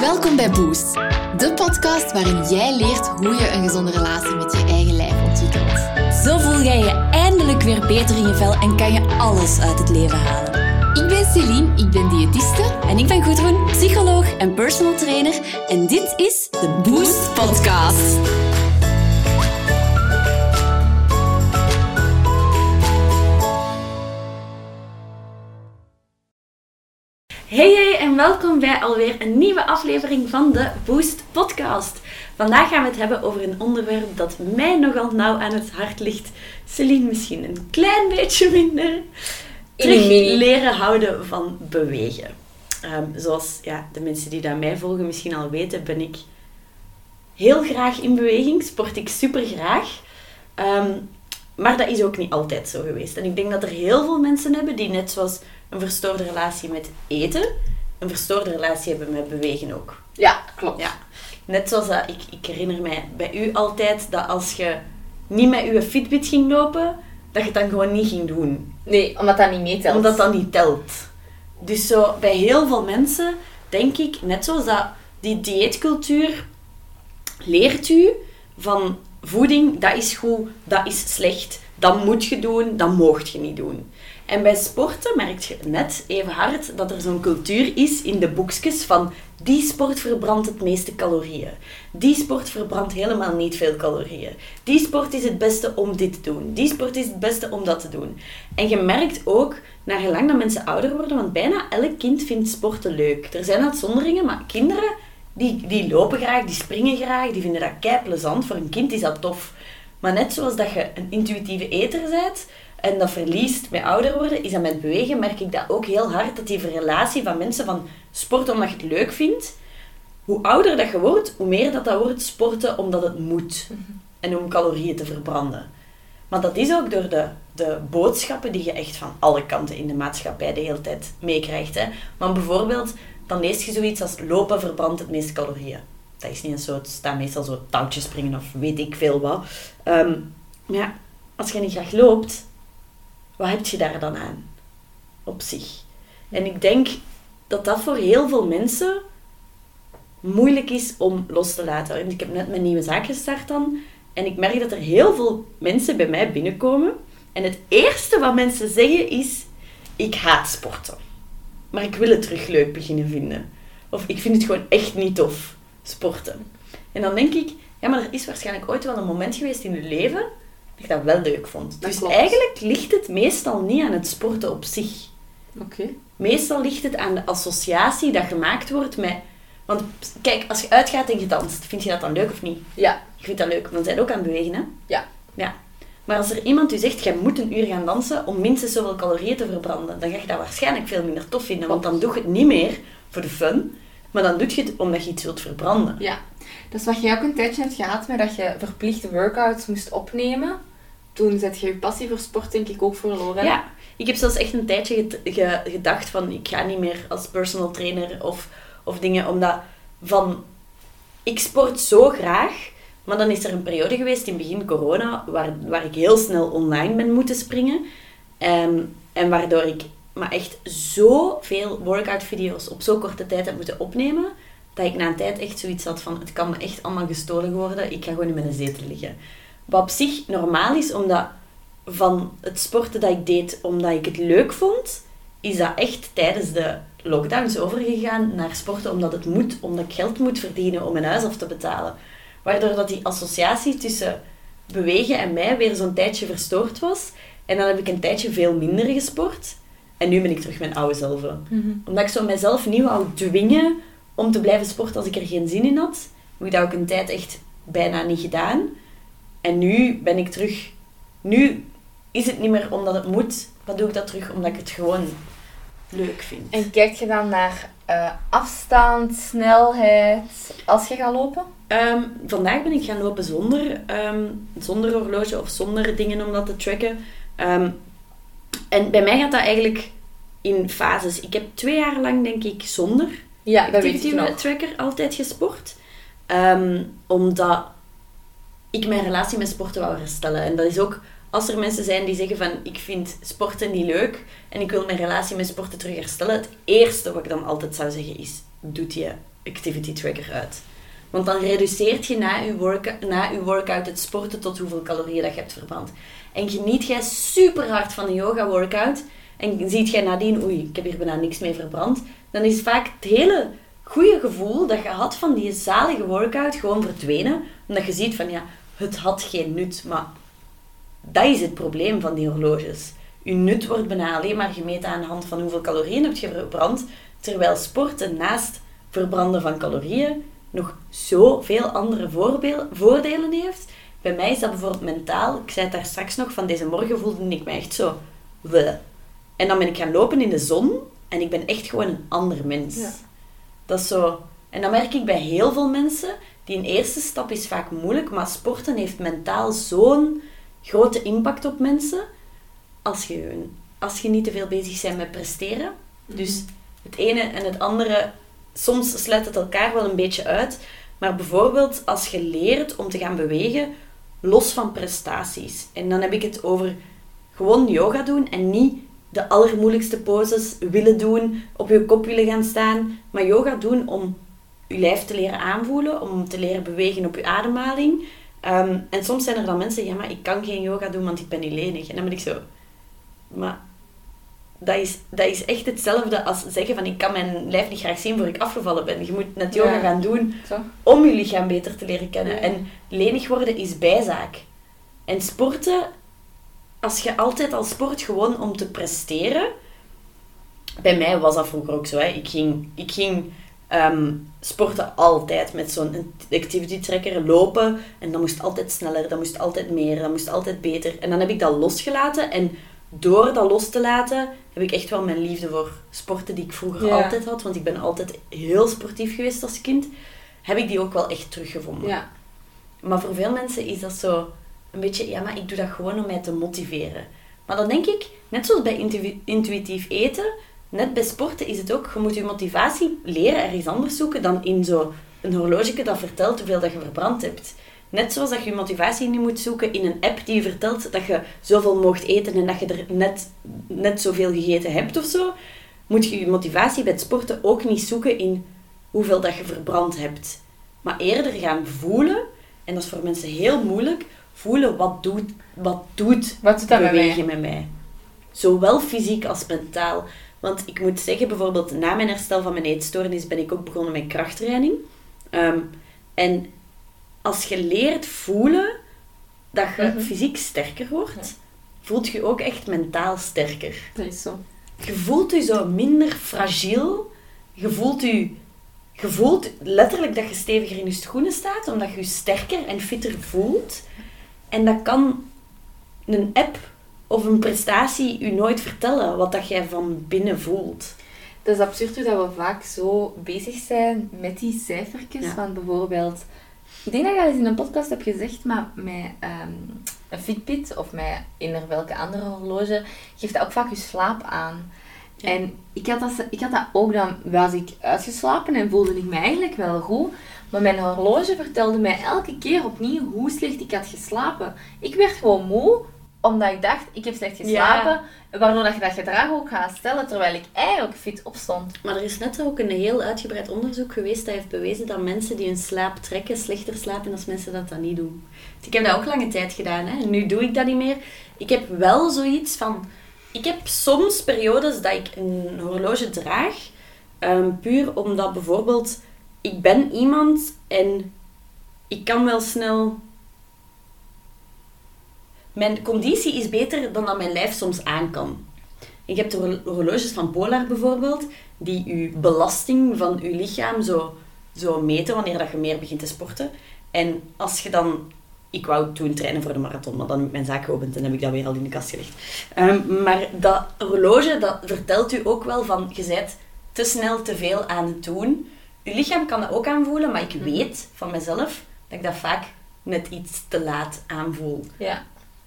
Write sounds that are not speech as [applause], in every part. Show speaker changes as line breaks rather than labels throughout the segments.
Welkom bij Boost, de podcast waarin jij leert hoe je een gezonde relatie met je eigen lijf ontwikkelt.
Zo voel jij je eindelijk weer beter in je vel en kan je alles uit het leven halen.
Ik ben Celine, ik ben diëtiste.
En ik ben Gudrun, psycholoog en personal trainer. En dit is de Boost Podcast. Welkom bij alweer een nieuwe aflevering van de Boost Podcast. Vandaag gaan we het hebben over een onderwerp dat mij nogal nauw aan het hart ligt. Celine misschien een klein beetje minder. Terug leren houden van bewegen. Ehm, zoals ja, de mensen die daar mij volgen misschien al weten, ben ik heel graag in beweging. Sport ik super graag. Ehm, maar dat is ook niet altijd zo geweest. En ik denk dat er heel veel mensen hebben die net zoals een verstoorde relatie met eten, een verstoorde relatie hebben met bewegen ook.
Ja, klopt.
Ja. Net zoals dat, ik, ik herinner mij bij u altijd dat als je niet met uw Fitbit ging lopen, dat je het dan gewoon niet ging doen.
Nee, omdat dat niet meetelt.
Omdat dat niet telt. Dus zo, bij heel veel mensen denk ik, net zoals dat die dieetcultuur leert u van voeding, dat is goed, dat is slecht, dat moet je doen, dat moogt je niet doen. En bij sporten merk je net even hard dat er zo'n cultuur is in de boekjes van die sport verbrandt het meeste calorieën. Die sport verbrandt helemaal niet veel calorieën. Die sport is het beste om dit te doen. Die sport is het beste om dat te doen. En je merkt ook, naar gelang dat mensen ouder worden, want bijna elk kind vindt sporten leuk. Er zijn uitzonderingen, maar kinderen die, die lopen graag, die springen graag, die vinden dat kei plezant. Voor een kind is dat tof. Maar net zoals dat je een intuïtieve eter bent en dat verliest met ouder worden, is dat met bewegen, merk ik dat ook heel hard, dat die relatie van mensen van sporten omdat je het leuk vindt, hoe ouder dat je wordt, hoe meer dat dat wordt sporten omdat het moet. En om calorieën te verbranden. Maar dat is ook door de, de boodschappen die je echt van alle kanten in de maatschappij de hele tijd meekrijgt. hè. Maar bijvoorbeeld, dan lees je zoiets als lopen verbrandt het meeste calorieën. Dat is niet eens zo, het staat meestal zo touwtjes springen of weet ik veel wat. Ehm, maar ja, als je niet graag loopt, wat heb je daar dan aan? Op zich. En ik denk dat dat voor heel veel mensen moeilijk is om los te laten. En ik heb net mijn nieuwe zaak gestart dan. En ik merk dat er heel veel mensen bij mij binnenkomen. En het eerste wat mensen zeggen is... Ik haat sporten. Maar ik wil het terug leuk beginnen vinden. Of ik vind het gewoon echt niet tof, sporten. En dan denk ik... Ja, maar er is waarschijnlijk ooit wel een moment geweest in je leven... dat ik dat wel leuk vond.
Dat
dus
klopt.
eigenlijk ligt het meestal niet aan het sporten op zich.
Oké.
Meestal ligt het aan de associatie dat gemaakt wordt met... Want kijk, als je uitgaat en je danst, vind je dat dan leuk of niet?
Ja.
Je vindt dat leuk, want zij ook aan het bewegen, hè?
Ja.
Ja. Maar als er iemand u zegt, jij moet een uur gaan dansen om minstens zoveel calorieën te verbranden, dan ga je dat waarschijnlijk veel minder tof vinden. Want dan doe je het niet meer voor de fun, maar dan doe je het omdat je iets wilt verbranden.
Ja. Dus wat jij ook een tijdje hebt gehad met dat je verplichte workouts moest opnemen, toen zet je je passie voor sport denk ik ook verloren.
Ja, ik heb zelfs echt een tijdje ged- ge- gedacht van ik ga niet meer als personal trainer of, of dingen, omdat van ik sport zo graag, maar dan is er een periode geweest in begin corona waar, waar ik heel snel online ben moeten springen Ehm, en waardoor ik maar echt zoveel workout video's op zo korte tijd heb moeten opnemen, dat ik na een tijd echt zoiets had van het kan me echt allemaal gestolen worden, ik ga gewoon in mijn zetel liggen. Wat op zich normaal is, omdat van het sporten dat ik deed omdat ik het leuk vond, is dat echt tijdens de lockdowns overgegaan naar sporten omdat het moet, omdat ik geld moet verdienen om mijn huis af te betalen. Waardoor dat die associatie tussen bewegen en mij weer zo'n tijdje verstoord was. En dan heb ik een tijdje veel minder gesport. En nu ben ik terug mijn oude zelf. Omdat ik zo mezelf nieuw wou dwingen om te blijven sporten als ik er geen zin in had, heb ik dat ook een tijd echt bijna niet gedaan. En nu ben ik terug... Nu is het niet meer omdat het moet, maar doe ik dat terug omdat ik het gewoon leuk vind.
En kijk je dan naar eh, afstand, snelheid, als je gaat lopen?
Ehm, vandaag ben ik gaan lopen zonder, ehm, zonder horloge of zonder dingen om dat te tracken. Ehm, en bij mij gaat dat eigenlijk in fases. Ik heb twee jaar lang, denk ik, zonder
Ja, dat weet ik
activity tracker altijd gesport. Omdat ik mijn relatie met sporten wou herstellen. En dat is ook als er mensen zijn die zeggen van ik vind sporten niet leuk en ik wil mijn relatie met sporten terug herstellen, het eerste wat ik dan altijd zou zeggen is, doet je activity tracker uit. Want dan reduceert je na je, na je workout het sporten tot hoeveel calorieën dat je hebt verbrand. En geniet jij super hard van een yoga workout en ziet jij nadien, oei, ik heb hier bijna niks mee verbrand, dan is vaak het hele goede gevoel dat je had van die zalige workout gewoon verdwenen. Omdat je ziet van ja, het had geen nut, maar dat is het probleem van die horloges. Je nut wordt bijna alleen maar gemeten aan de hand van hoeveel calorieën heb je verbrand, terwijl sporten naast verbranden van calorieën nog zoveel andere voordelen heeft. Bij mij is dat bijvoorbeeld mentaal. Ik zei het daar straks nog, van deze morgen voelde ik me echt zo... "Bleh." En dan ben ik gaan lopen in de zon en ik ben echt gewoon een ander mens.
Ja.
Dat is zo... En dan merk ik bij heel veel mensen, die een eerste stap is vaak moeilijk, maar sporten heeft mentaal zo'n grote impact op mensen. Als je, als je niet te veel bezig bent met presteren. Dus het ene en het andere, soms sluit het elkaar wel een beetje uit. Maar bijvoorbeeld als je leert om te gaan bewegen, los van prestaties. En dan heb ik het over gewoon yoga doen en niet de allermoeilijkste poses willen doen, op je kop willen gaan staan. Maar yoga doen om je lijf te leren aanvoelen, om te leren bewegen op je ademhaling. Ehm, en soms zijn er dan mensen, ja, maar ik kan geen yoga doen, want ik ben niet lenig. En dan ben ik zo, maar dat is, dat is echt hetzelfde als zeggen van ik kan mijn lijf niet graag zien voor ik afgevallen ben. Je moet net yoga
Ja.
gaan doen
Zo.
om je lichaam beter te leren kennen.
Ja.
En lenig worden is bijzaak. En sporten, als je altijd al sport gewoon om te presteren. Bij mij was dat vroeger ook zo. Hè. Ik ging, ik ging ehm, sporten altijd met zo'n activity tracker, lopen. En dat moest altijd sneller, dat moest altijd meer, dat moest altijd beter. En dan heb ik dat losgelaten. En door dat los te laten, heb ik echt wel mijn liefde voor sporten die ik vroeger
Ja.
altijd had. Want ik ben altijd heel sportief geweest als kind. Heb ik die ook wel echt teruggevonden.
Ja.
Maar voor veel mensen is dat zo een beetje, ja, maar ik doe dat gewoon om mij te motiveren. Maar dan denk ik, net zoals bij intu- intuïtief eten, net bij sporten is het ook, je moet je motivatie leren ergens anders zoeken dan in zo een horloge dat vertelt hoeveel dat je verbrand hebt. Net zoals dat je je motivatie niet moet zoeken in een app die je vertelt dat je zoveel mocht eten en dat je er net, net zoveel gegeten hebt of zo, moet je je motivatie bij het sporten ook niet zoeken in hoeveel dat je verbrand hebt. Maar eerder gaan voelen, en dat is voor mensen heel moeilijk, voelen wat doet, wat doet
Wat
bewegen met mij. Zowel fysiek als mentaal. Want ik moet zeggen, bijvoorbeeld na mijn herstel van mijn eetstoornis ben ik ook begonnen met krachttraining. Ehm, en als je leert voelen dat je
Mhm.
fysiek sterker wordt, voelt je ook echt mentaal sterker.
Dat is zo.
Je voelt je zo minder fragiel. Je voelt je, je voelt letterlijk dat je steviger in je schoenen staat, omdat je je sterker en fitter voelt. En dat kan een app of een prestatie je nooit vertellen, wat dat jij van binnen voelt.
Dat is absurd hoe dat we vaak zo bezig zijn met die cijfertjes.
Ja.
Van bijvoorbeeld... Ik denk dat ik dat eens in een podcast heb gezegd, maar met ehm, een Fitbit of met eender welke andere horloge geeft dat ook vaak je slaap aan.
Ja.
En ik had, dat, ik had dat ook dan, was ik uitgeslapen en voelde ik me eigenlijk wel goed. Maar mijn horloge vertelde mij elke keer opnieuw hoe slecht ik had geslapen. Ik werd gewoon moe, omdat ik dacht, ik heb slecht geslapen. Waardoor dat je dat gedrag ook gaat stellen, terwijl ik eigenlijk fit opstond.
Maar er is net ook een heel uitgebreid onderzoek geweest dat heeft bewezen dat mensen die hun slaap trekken slechter slapen dan mensen dat dat niet doen. Dus ik heb dat ook lange tijd gedaan. Hè. Nu doe ik dat niet meer. Ik heb wel zoiets van... Ik heb soms periodes dat ik een horloge draag. ehm, puur omdat bijvoorbeeld... Ik ben iemand en ik kan wel snel... Mijn conditie is beter dan dat mijn lijf soms aan kan. Ik heb de hor- horloges van Polar bijvoorbeeld, die je belasting van je lichaam zo, zo meten wanneer dat je meer begint te sporten. En als je dan... Ik wou toen trainen voor de marathon, maar dan heb ik mijn zaak geopend en heb ik dat weer al in de kast gelegd. Ehm, maar dat horloge, dat vertelt u ook wel van, je bent te snel te veel aan het doen. Je lichaam kan dat ook aanvoelen, maar ik weet van mezelf dat ik dat vaak net iets te laat aanvoel.
Ja.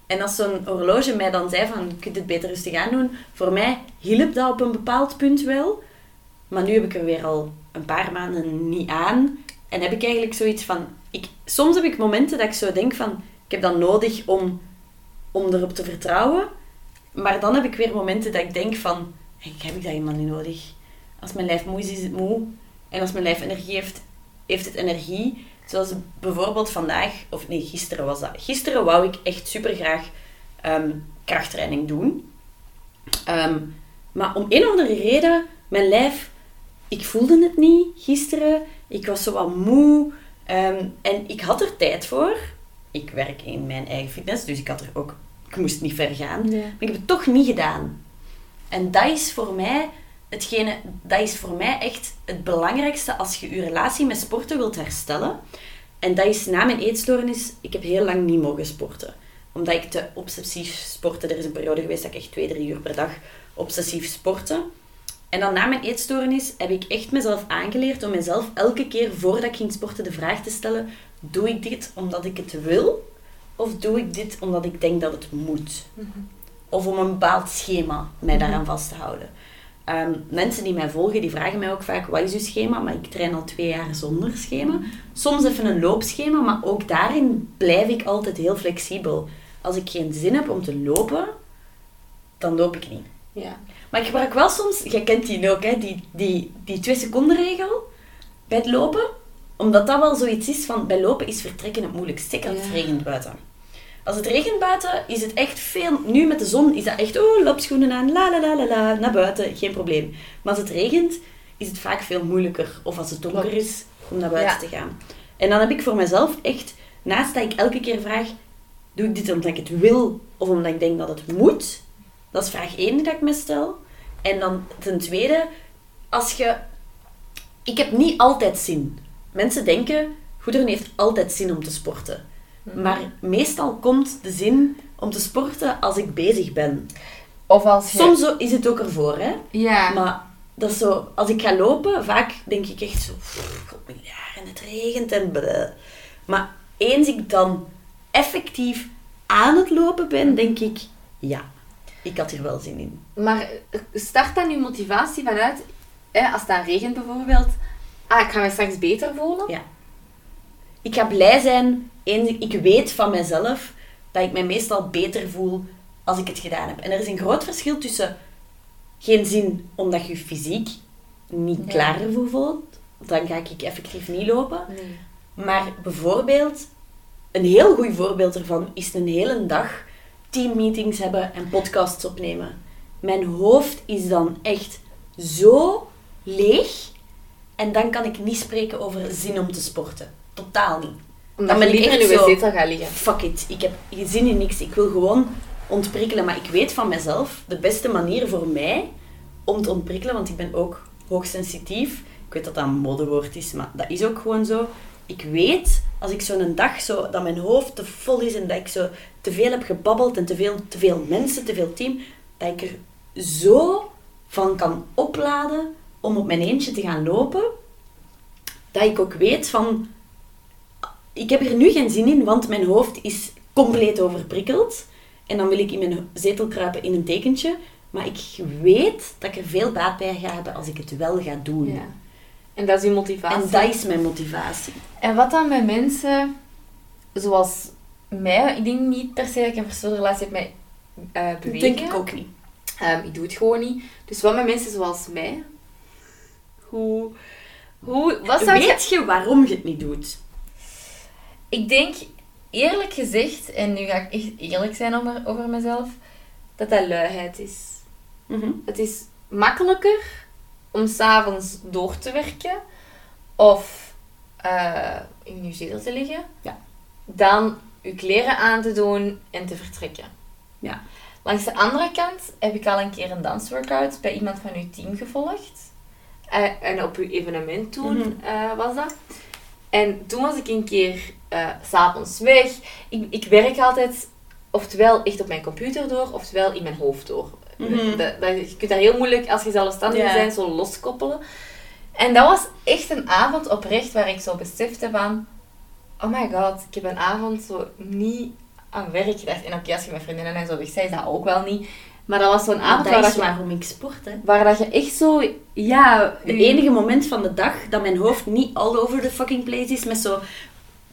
En als zo'n horloge mij dan zei van, je kunt het beter rustig aan doen, voor mij hielp dat op een bepaald punt wel. Maar nu heb ik er weer al een paar maanden niet aan. En heb ik eigenlijk zoiets van, ik, soms heb ik momenten dat ik zo denk van, ik heb dat nodig om om erop te vertrouwen. Maar dan heb ik weer momenten dat ik denk van, heb ik dat helemaal niet nodig. Als mijn lijf moe is, is het moe. En als mijn lijf energie heeft, heeft het energie. Zoals bijvoorbeeld vandaag, of nee, gisteren was dat. Gisteren wou ik echt super graag ehm, krachttraining doen. Ehm, maar om een of andere reden, mijn lijf, ik voelde het niet gisteren. Ik was zo wat moe. ehm, en ik had er tijd voor. Ik werk in mijn eigen fitness, dus ik had er ook, ik moest niet ver gaan.
Ja.
Maar ik heb het toch niet gedaan. En dat is voor mij hetgene, dat is voor mij echt het belangrijkste als je je relatie met sporten wilt herstellen. En dat is na mijn eetstoornis, ik heb heel lang niet mogen sporten. Omdat ik te obsessief sportte. Er is een periode geweest dat ik echt twee, drie uur per dag obsessief sportte. En dan na mijn eetstoornis heb ik echt mezelf aangeleerd om mezelf elke keer voordat ik ging sporten de vraag te stellen: doe ik dit omdat ik het wil? Of doe ik dit omdat ik denk dat het moet? Of om een bepaald schema mij daaraan vast te houden. Ehm, mensen die mij volgen, die vragen mij ook vaak, wat is uw schema? Maar ik train al twee jaar zonder schema. Soms even een loopschema, maar ook daarin blijf ik altijd heel flexibel. Als ik geen zin heb om te lopen, dan loop ik niet.
Ja.
Maar ik gebruik wel soms, jij kent die ook, hè, die, die, die twee seconden regel bij het lopen. Omdat dat wel zoiets is van, bij lopen is vertrekken het moeilijkst. Zeker als het
Ja.
regent buiten. Als het regent buiten, is het echt veel... Nu met de zon is dat echt, oh, loopschoenen aan, la la la la la, naar buiten, geen probleem. Maar als het regent, is het vaak veel moeilijker. Of als het donker is, om naar buiten
Ja.
te gaan. En dan heb ik voor mezelf echt, naast dat ik elke keer vraag, doe ik dit omdat ik het wil of omdat ik denk dat het moet? Dat is vraag 1 die ik me stel. En dan ten tweede, als je... Ik heb niet altijd zin. Mensen denken, Goederen heeft altijd zin om te sporten. Maar meestal komt de zin om te sporten als ik bezig ben.
Of als je...
Soms zo- is het ook ervoor, hè.
Ja.
Maar dat is zo, als ik ga lopen, vaak denk ik echt zo, "Pff, god, ja, en het regent en bleh. Maar eens ik dan effectief aan het lopen ben, denk ik, ja, ik had hier wel zin in.
Maar start dan je motivatie vanuit, hè, als het dan regent bijvoorbeeld, ah, ik ga me straks beter voelen.
Ja. Ik ga blij zijn, eens ik, weet van mezelf dat ik mij meestal beter voel als ik het gedaan heb. En er is een groot verschil tussen geen zin omdat je fysiek niet klaar ervoor voelt, dan ga ik effectief niet lopen.
Nee.
Maar bijvoorbeeld, een heel goed voorbeeld ervan is een hele dag teammeetings hebben en podcasts opnemen. Mijn hoofd is dan echt zo leeg en dan kan ik niet spreken over zin om te sporten. Totaal niet.
Omdat
ben
je
ik
in
echt
je
zo-
zetel gaat liggen.
Fuck it, ik heb zin in niks. Ik wil gewoon ontprikkelen. Maar ik weet van mezelf, de beste manier voor mij om te ontprikkelen, want ik ben ook hoogsensitief. Ik weet dat dat een modewoord is, maar dat is ook gewoon zo. Ik weet, als ik zo'n dag zo, dat mijn hoofd te vol is en dat ik zo te veel heb gebabbeld en te veel, te veel mensen, te veel team, dat ik er zo van kan opladen om op mijn eentje te gaan lopen, dat ik ook weet van, ik heb er nu geen zin in, want mijn hoofd is compleet overprikkeld. En dan wil ik in mijn zetel kruipen in een tekentje. Maar ik weet dat ik er veel baat bij ga hebben als ik het wel ga doen.
Ja. En dat is je motivatie.
En dat is mijn motivatie.
En wat dan met mensen zoals mij, ik denk niet per se dat ik een verstoorde relatie heb met eh bewegen.
denk ik ook niet.
Ehm, ik doe het gewoon niet. Dus wat met mensen zoals mij? Hoe... hoe wat zou je...
Weet je waarom je het niet doet?
Ik denk, eerlijk gezegd, en nu ga ik echt eerlijk zijn over, over mezelf, dat dat luiheid is.
Mhm.
Het is makkelijker om s'avonds door te werken of eh, in je zetel te liggen
Ja.
dan je kleren aan te doen en te vertrekken.
Ja.
Langs de andere kant heb ik al een keer een dansworkout bij iemand van uw team gevolgd. Eh, en op uw evenement toen
Mhm.
eh, was dat. En toen was ik een keer s s'avonds weg. Ik, ik werk altijd oftewel echt op mijn computer door, oftewel in mijn hoofd door.
Mhm.
Dat, dat, je kunt dat heel moeilijk, als je zelfstandig
Ja.
bent, zo loskoppelen. En dat was echt een avond oprecht waar ik zo besefte van... Oh my god, ik heb een avond zo niet aan werk gedacht. En oké, als je met vriendinnen en zo weg is dat ook wel niet. Maar dat was zo'n avond waar,
dat
dat
is
je,
waarom ik sport. Hè.
waar dat je echt zo... Ja,
De
je-
enige moment van de dag dat mijn hoofd niet all over the fucking place is, met zo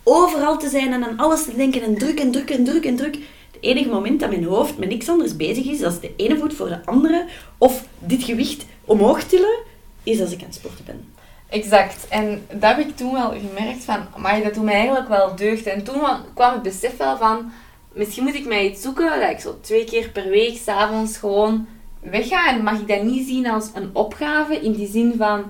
overal te zijn en aan alles te denken en druk en druk en druk en druk. De enige moment dat mijn hoofd met niks anders bezig is, dat is de ene voet voor de andere, of dit gewicht omhoog tillen, is als ik aan het sporten ben.
Exact. En dat heb ik toen wel gemerkt van, maar dat doet mij eigenlijk wel deugd. En toen wa- kwam het besef wel van, misschien moet ik mij iets zoeken dat ik zo twee keer per week, s'avonds gewoon wegga. En mag ik dat niet zien als een opgave, in die zin van,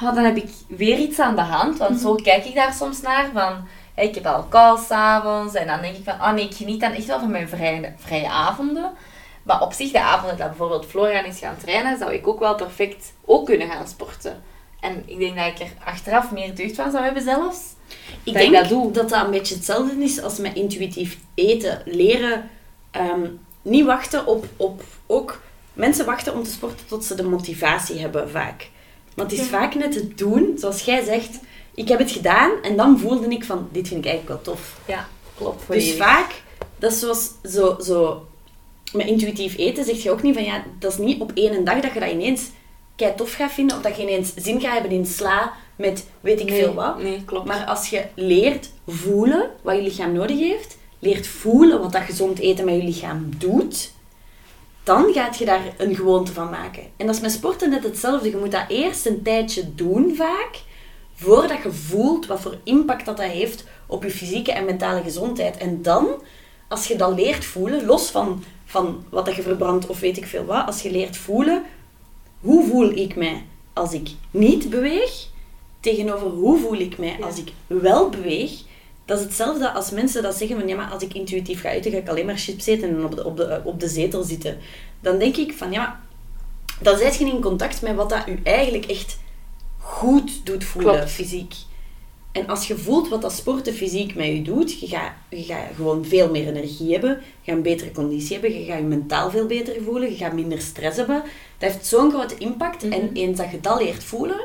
ah, dan heb ik weer iets aan de hand. Want zo kijk ik daar soms naar, van, ik heb al calls s'avonds. En dan denk ik van, oh nee, ik geniet dan echt wel van mijn vrije, vrije avonden. Maar op zich, de avonden dat bijvoorbeeld Florian is gaan trainen, zou ik ook wel perfect ook kunnen gaan sporten. En ik denk dat ik er achteraf meer deugd van zou hebben zelfs.
Ik
Dat ik
denk
dat doe.
dat dat een beetje hetzelfde is als met intuïtief eten. Leren ehm, niet wachten op, op... Ook mensen wachten om te sporten tot ze de motivatie hebben, vaak. Maar het is vaak net het doen, zoals jij zegt. Ik heb het gedaan en dan voelde ik van, dit vind ik eigenlijk wel tof.
Ja, klopt.
Dus
volledig.
vaak, dat is zoals zo, zo, met intuïtief eten, zeg je ook niet van ja, dat is niet op één dag dat je dat ineens kei tof gaat vinden of dat je ineens zin gaat hebben in sla met weet ik
nee,
veel wat.
Nee, klopt.
Maar als je leert voelen wat je lichaam nodig heeft, leert voelen wat dat gezond eten met je lichaam doet, dan gaat je daar een gewoonte van maken. En dat is met sporten net hetzelfde. Je moet dat eerst een tijdje doen vaak, voordat je voelt wat voor impact dat, dat heeft op je fysieke en mentale gezondheid. En dan, als je dat leert voelen, los van, van wat dat je verbrandt of weet ik veel wat, als je leert voelen, hoe voel ik mij als ik niet beweeg, tegenover hoe voel ik mij als ik wel beweeg, dat is hetzelfde als mensen dat zeggen van ja, maar als ik intuïtief ga eten, ga ik alleen maar chips eten en op de, op de, op de zetel zitten. Dan denk ik van ja, maar dan zit je in contact met wat dat u eigenlijk echt goed doet voelen,
Klopt.
fysiek. En als je voelt wat dat sporten fysiek met je doet, je gaat, je gaat gewoon veel meer energie hebben, je gaat een betere conditie hebben, je gaat je mentaal veel beter voelen, je gaat minder stress hebben. Dat heeft zo'n grote impact.
Mhm.
En eens dat je dat leert voelen,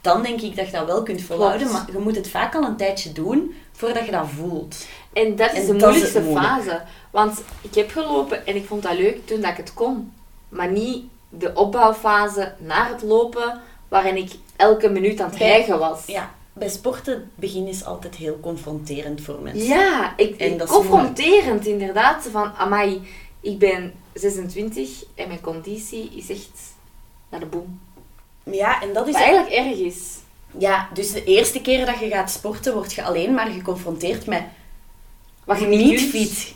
dan denk ik dat je dat wel kunt volhouden.
Klopt.
Maar je moet het vaak al een tijdje doen voordat je dat voelt.
En dat is
En
de
dat
moeilijkste
moeilijk.
fase. Want ik heb gelopen en ik vond dat leuk toen dat ik het kon. Maar niet de opbouwfase naar het lopen, waarin ik elke minuut aan het
Bij-
rijgen was.
Ja, bij sporten, het begin is altijd heel confronterend voor mensen.
Ja, ik,
En
ik-
dat is
confronterend inderdaad. Van, amai, ik ben 26 en mijn conditie is echt naar de boom.
Ja, en dat is
Wat eigenlijk erg is.
Ja, dus de eerste keer dat je gaat sporten, word je alleen maar geconfronteerd met
Wat je niet
fit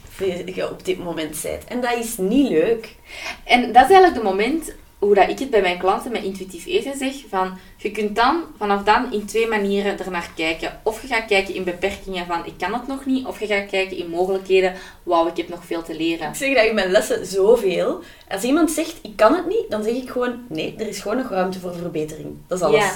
op dit moment bent. En dat is niet leuk.
En dat is eigenlijk de moment hoe dat ik het bij mijn klanten met intuïtief eten zeg. Van, je kunt dan vanaf dan in twee manieren ernaar kijken. Of je gaat kijken in beperkingen van ik kan het nog niet. Of je gaat kijken in mogelijkheden. Wauw, ik heb nog veel te leren.
Ik zeg dat in mijn lessen zoveel. Als iemand zegt, ik kan het niet, dan zeg ik gewoon, nee, er is gewoon nog ruimte voor verbetering. Dat is alles.
Ja.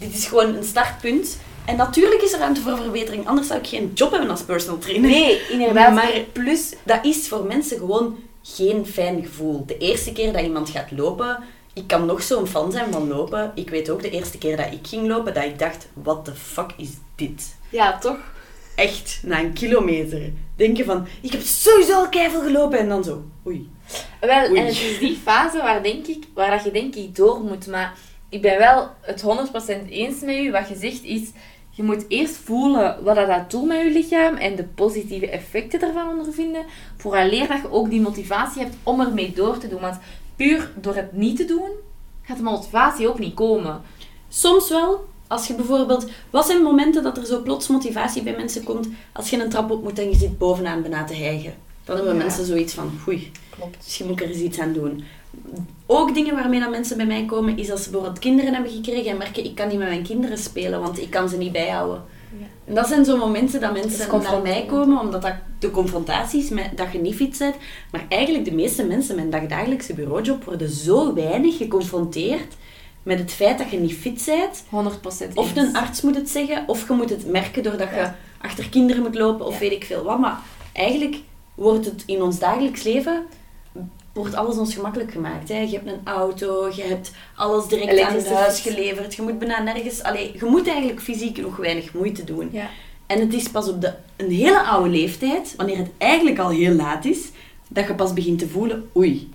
Dit is gewoon een startpunt. En natuurlijk is er ruimte voor verbetering, anders zou ik geen job hebben als personal trainer.
Nee, inderdaad.
Maar plus, dat is voor mensen gewoon geen fijn gevoel. De eerste keer dat iemand gaat lopen, ik kan nog zo'n fan zijn van lopen. Ik weet ook de eerste keer dat ik ging lopen, dat ik dacht, what the fuck is dit?
Ja, toch?
Echt, na een kilometer. Denken van, ik heb sowieso al keiveel gelopen en dan zo, oei.
Wel,
Oei.
en het is die fase waar, denk ik, waar dat je denk ik door moet. Maar ik ben wel het 100% eens met u. Wat je zegt is, je moet eerst voelen wat dat, doet met je lichaam en de positieve effecten ervan ondervinden. Vooraleer dat je ook die motivatie hebt om ermee door te doen. Want puur door het niet te doen, gaat de motivatie ook niet komen.
Soms wel, als je bijvoorbeeld... Wat zijn momenten dat er zo plots motivatie bij mensen komt als je een trap op moet en je zit bovenaan bijna te hijgen? Dan hebben
Ja.
mensen zoiets van, oei,
Klopt.
Je moet er eens iets aan doen. Ook dingen waarmee dat mensen bij mij komen, is als ze bijvoorbeeld kinderen hebben gekregen en merken, ik kan niet met mijn kinderen spelen, want ik kan ze niet bijhouden.
Ja.
En dat zijn zo momenten dat
Dat
mensen naar mij komen, omdat dat de confrontatie is met dat je niet fit bent. Maar eigenlijk de meeste mensen met een dagdagelijkse bureaujob worden zo weinig geconfronteerd met het feit dat je niet fit bent.
100%
Of
eens.
een arts moet het zeggen, of je moet het merken doordat je
Ja.
achter kinderen moet lopen, of
Ja.
weet ik veel wat. Maar eigenlijk wordt het in ons dagelijks leven, wordt alles ons gemakkelijk gemaakt. Hè? Je hebt een auto, je hebt alles direct aan het huis geleverd. Je moet bijna nergens... Allee, je moet eigenlijk fysiek nog weinig moeite doen.
Ja.
En het is pas op de, een hele oude leeftijd, wanneer het eigenlijk al heel laat is, dat je pas begint te voelen, oei,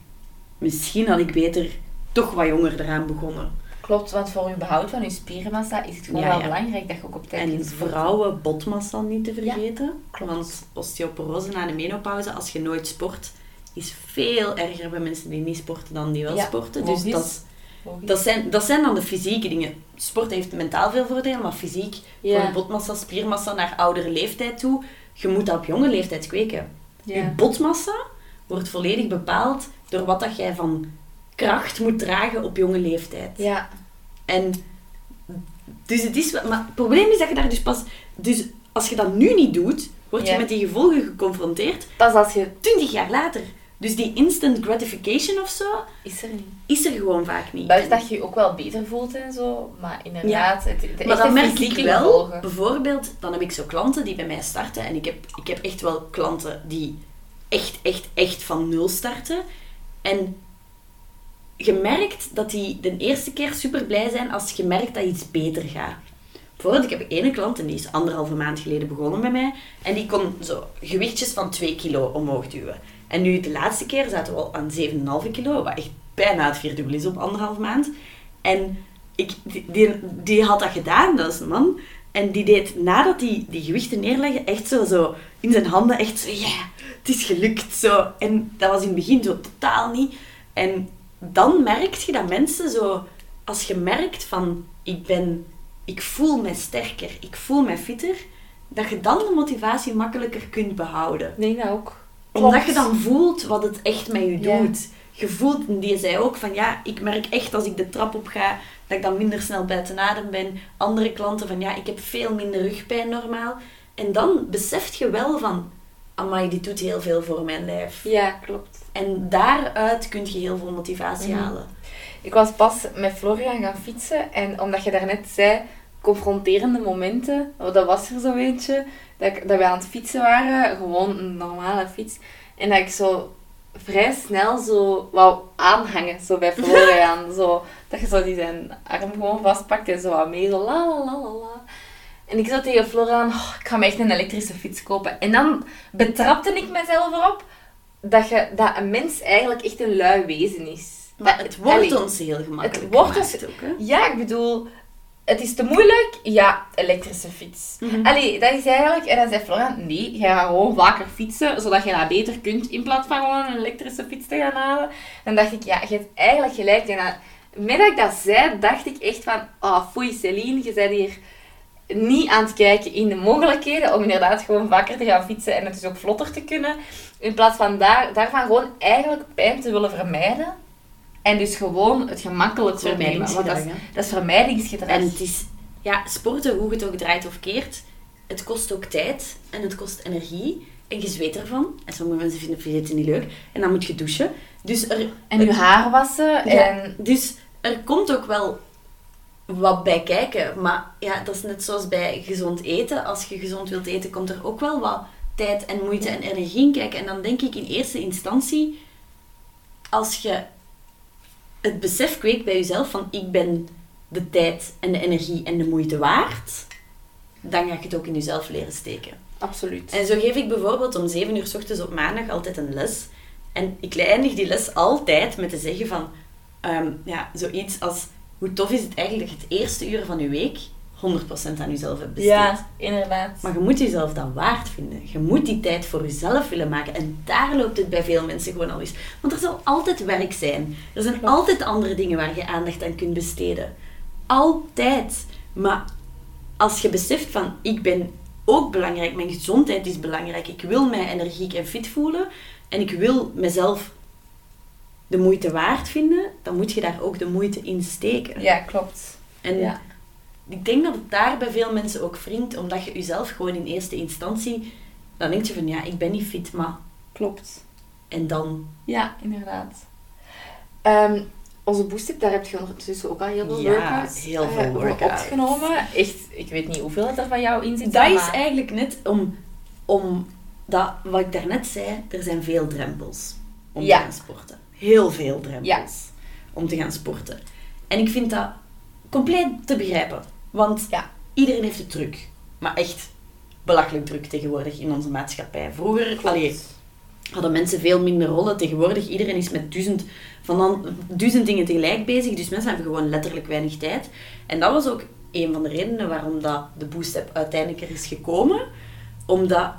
misschien had ik beter toch wat jonger eraan begonnen.
Klopt, want voor je behoud van je spiermassa is het gewoon
Ja,
wel
ja.
belangrijk dat je ook op tijd
En vrouwen botmassa niet te vergeten.
klopt.
want osteoporose na de menopauze, als je nooit sport, is veel erger bij mensen die niet sporten dan die wel
Ja,
sporten. Dus dat, dat, zijn, dat zijn dan de fysieke dingen. Sport heeft mentaal veel voordelen, maar fysiek,
Ja.
voor botmassa, spiermassa naar oudere leeftijd toe, je moet dat op jonge leeftijd kweken. Je botmassa wordt volledig bepaald door wat dat jij van kracht moet dragen op jonge leeftijd.
Ja,
En dus het is, maar het probleem is dat je daar dus pas, dus als je dat nu niet doet, word je
Ja.
met die gevolgen geconfronteerd
pas als je...
20 jaar later. Dus die instant gratification of zo
Is er niet.
is er gewoon vaak niet.
Buiten dat je je ook wel beter voelt en zo, maar inderdaad, het, de
maar dan merk ik wel,
gevolgen.
bijvoorbeeld, dan heb ik zo klanten die bij mij starten. En ik heb, ik heb echt wel klanten die echt, echt, echt van nul starten. En je merkt dat die de eerste keer super blij zijn als je merkt dat iets beter gaat. Ik heb ene klant en die is anderhalve maand geleden begonnen bij mij. En die kon zo gewichtjes van 2 kilo omhoog duwen. En nu de laatste keer zaten we al aan 7,5 kilo, wat echt bijna het vierdubbel is op anderhalf maand. En ik, die, die, die had dat gedaan, dat is een man. En die deed nadat hij die gewichten neerlegde, echt zo, zo in zijn handen, echt ja, het is gelukt. Zo. En dat was in het begin zo totaal niet. En dan merk je dat mensen zo, als je merkt van, ik ben, ik voel mij sterker, ik voel mij fitter, dat je dan de motivatie makkelijker kunt behouden
Nee, dat ook.
omdat je dan voelt wat het echt met je
Ja.
doet. Je voelt, en die zei ook van ja, ik merk echt als ik de trap op ga, dat ik dan minder snel buiten adem ben. Andere klanten van ja, ik heb veel minder rugpijn normaal. En dan beseft je wel van, amai, dit doet heel veel voor mijn lijf.
Ja, klopt.
En daaruit kun je heel veel motivatie
Mhm.
halen.
Ik was pas met Florian gaan fietsen en omdat je daarnet zei, confronterende momenten, oh, dat was er zo eentje, dat, ik, dat we aan het fietsen waren, gewoon een normale fiets, en dat ik zo vrij snel zo wou aanhangen, zo bij Florian, [laughs] zo, dat je zo die zijn arm gewoon vastpakt en zo wat mee, zo la la la la la. En ik zei tegen Florian, oh, ik ga me echt een elektrische fiets kopen. En dan betrapte ik mezelf erop dat, je, dat een mens eigenlijk echt een lui wezen is.
Maar het wordt
allee,
ons heel gemakkelijk
het wordt ons-
ook, hè?
ja, ik bedoel, het is te moeilijk. Ja, elektrische fiets.
Mhm.
Allee, dat is eigenlijk... En dan zei Florian, nee, jij gaat gewoon vaker fietsen, zodat je dat beter kunt, in plaats van gewoon een elektrische fiets te gaan halen. Dan dacht ik, ja, je hebt eigenlijk gelijk. En dan, met dat ik dat zei, dacht ik echt van, ah, foei Celine, je bent hier niet aan het kijken in de mogelijkheden om inderdaad gewoon vaker te gaan fietsen en het dus ook vlotter te kunnen. In plaats van daar, daarvan gewoon eigenlijk pijn te willen vermijden. En dus gewoon het gemakkelijk. Want dat is, dat is vermijdingsgedrag.
En het is, ja, sporten, hoe je het ook draait of keert, het kost ook tijd en het kost energie. En je zweet ervan. En sommige mensen vinden het niet leuk. En dan moet je douchen. Dus er,
En je haar wassen.
ja,
En
dus er komt ook wel wat bij kijken. Maar ja, dat is net zoals bij gezond eten. Als je gezond wilt eten, komt er ook wel wat tijd en moeite en energie in kijken. En dan denk ik in eerste instantie, als je het besef kweekt bij jezelf van ik ben de tijd en de energie en de moeite waard, dan ga je het ook in jezelf leren steken.
absoluut.
En zo geef ik bijvoorbeeld om 7 uur s ochtends op maandag altijd een les. En ik eindig die les altijd met te zeggen van, ehm, ja, zoiets als, hoe tof is het eigenlijk het eerste uur van je week 100% aan jezelf hebt besteed.
ja, inderdaad.
Maar je moet jezelf dan waard vinden. Je moet die tijd voor jezelf willen maken. En daar loopt het bij veel mensen gewoon al eens. Want er zal altijd werk zijn. Er zijn
Klopt.
altijd andere dingen waar je aandacht aan kunt besteden. Altijd. Maar als je beseft van, ik ben ook belangrijk, mijn gezondheid is belangrijk, ik wil mij energiek en fit voelen en ik wil mezelf de moeite waard vinden, dan moet je daar ook de moeite in steken.
Ja, klopt.
En
Ja.
Ik denk dat het daar bij veel mensen ook wringt, omdat je jezelf gewoon in eerste instantie, dan denk je van ja, ik ben niet fit, maar
Klopt.
en dan.
Ja, inderdaad. Ehm, onze boostip, daar heb je ondertussen ook al heel veel
Ja,
workouts
heel
eh,
veel
voor
workouts.
opgenomen. Echt, ik weet niet hoeveel het er van jou in zit.
Dat is eigenlijk net om, om dat, wat ik daarnet zei, er zijn veel drempels om
Ja.
te gaan sporten. Heel veel drempels om te gaan sporten. En ik vind dat compleet te begrijpen. Want
Ja.
iedereen heeft het druk. Maar echt belachelijk druk tegenwoordig in onze maatschappij. Vroeger, allee, hadden mensen veel minder rollen. Tegenwoordig, iedereen is met duizend, van dan, duizend dingen tegelijk bezig. Dus mensen hebben gewoon letterlijk weinig tijd. En dat was ook een van de redenen waarom dat de Boost App uiteindelijk er is gekomen. Omdat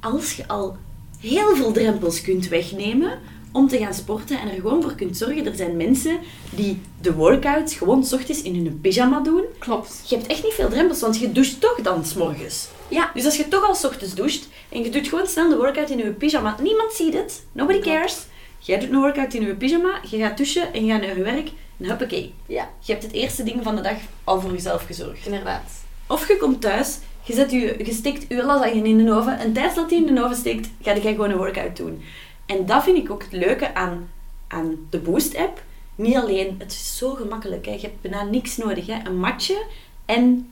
als je al heel veel drempels kunt wegnemen om te gaan sporten en er gewoon voor kunt zorgen. Er zijn mensen die de workouts gewoon s ochtends in hun pyjama doen.
Klopt.
Je hebt echt niet veel drempels, want je doucht toch dan s morgens.
Ja.
Dus als je toch al s ochtends doucht en je doet gewoon snel de workout in je pyjama, niemand ziet het, nobody cares. Jij doet een workout in je pyjama, je gaat douchen en je gaat naar je werk en huppakee.
Ja,
Je hebt het eerste ding van de dag al voor jezelf gezorgd.
inderdaad.
Of je komt thuis, je, zet je, je steekt je lasagne in de oven en tijdens dat die in de oven steekt, ga je gewoon een workout doen. En dat vind ik ook het leuke aan, aan de Boost-app. Niet alleen, het is zo gemakkelijk. Hè. Je hebt bijna niks nodig. Hè. Een matje en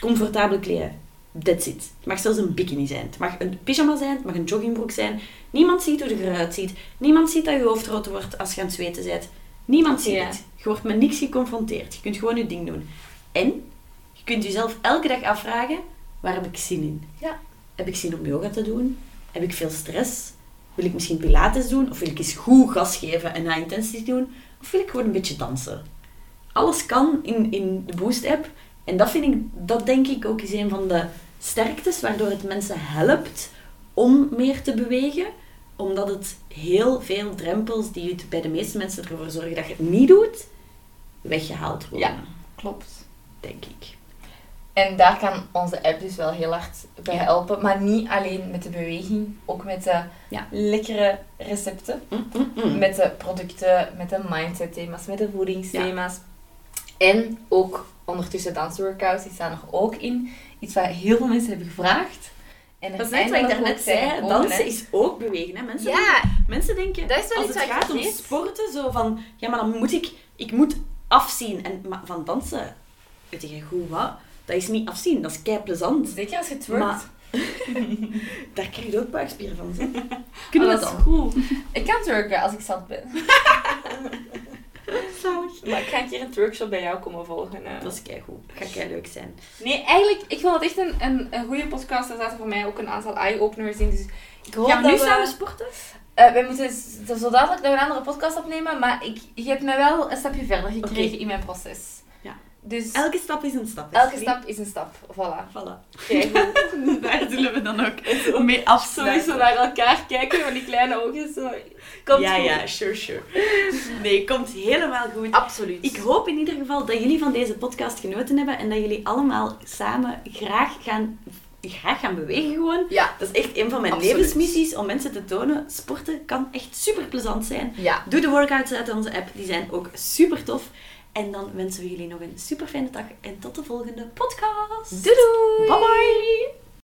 comfortabele kleren. That's it. Het mag zelfs een bikini zijn. Het mag een pyjama zijn, het mag een joggingbroek zijn. Niemand ziet hoe je eruit ziet. Niemand ziet dat je hoofd rood wordt als je aan het zweten bent. Niemand ziet
Ja.
het. Je wordt met niks geconfronteerd. Je kunt gewoon je ding doen. En je kunt jezelf elke dag afvragen, waar heb ik zin in?
Ja.
Heb ik zin om yoga te doen? Heb ik veel stress? Wil ik misschien pilates doen? Of wil ik eens goed gas geven en high intensity doen? Of wil ik gewoon een beetje dansen? Alles kan in, in de Boost-app. En dat, vind ik, dat denk ik ook is een van de sterktes, waardoor het mensen helpt om meer te bewegen. Omdat het heel veel drempels die het bij de meeste mensen ervoor zorgen dat je het niet doet, weggehaald worden.
Ja. Klopt.
Denk ik.
En daar kan onze app dus wel heel hard bij
Ja.
helpen. Maar niet alleen met de beweging, ook met de
Ja.
lekkere recepten.
Mm, mm, mm.
Met de producten, met de mindset thema's, met de voedingsthema's. En ook ondertussen dansworkouts, die staan er ook in. Iets wat heel veel mensen hebben gevraagd. En
Dat is net wat ik daarnet zei. Dansen is ook bewegen. Hè? Mensen,
Ja,
denken, mensen denken,
Dat is wel
als
iets
het gaat om sporten, zo van, ja, maar dan moet ik, ik moet afzien. En maar van dansen, weet je goed wat? Dat is niet afzien, dat is kei plezant.
zeker als je twerkt.
Maar [laughs] daar krijg je ook buikspieren van. Zo. [laughs] Kunnen we
Oh,
dat
is goed. Ik kan twerken als ik zat ben. [laughs] Maar ik ga een keer een twerkshop bij jou komen volgen. eh.
Dat is kei goed. Gaat kei leuk zijn.
Nee, eigenlijk, ik vond het echt een, een, een goede podcast. Er zaten voor mij ook een aantal eye-openers in. Dus ik hoop
Gaan we nu
dat
samen sporten?
Eh, wij moeten zo dadelijk nog een andere podcast opnemen, maar ik, je hebt mij wel een stapje verder gekregen in mijn proces. Dus
Elke stap is een stap.
elke stap is een stap. Voilà.
Voilà.
Kijk, [laughs]
Daar zullen we dan ook [laughs] mee afsluiten.
sowieso naar elkaar kijken van die kleine ogen. Zo. Komt
ja,
goed.
ja, sure, sure. Nee, komt helemaal goed.
Absoluut.
Ik hoop in ieder geval dat jullie van deze podcast genoten hebben en dat jullie allemaal samen graag gaan, graag gaan bewegen gewoon.
Ja.
Dat is echt een van mijn
Absoluut.
levensmissies om mensen te tonen. Sporten kan echt super plezant zijn.
Ja.
Doe de workouts uit onze app, die zijn ook super tof. En dan wensen we jullie nog een super fijne dag en tot de volgende podcast.
Doei doei!
Bye bye!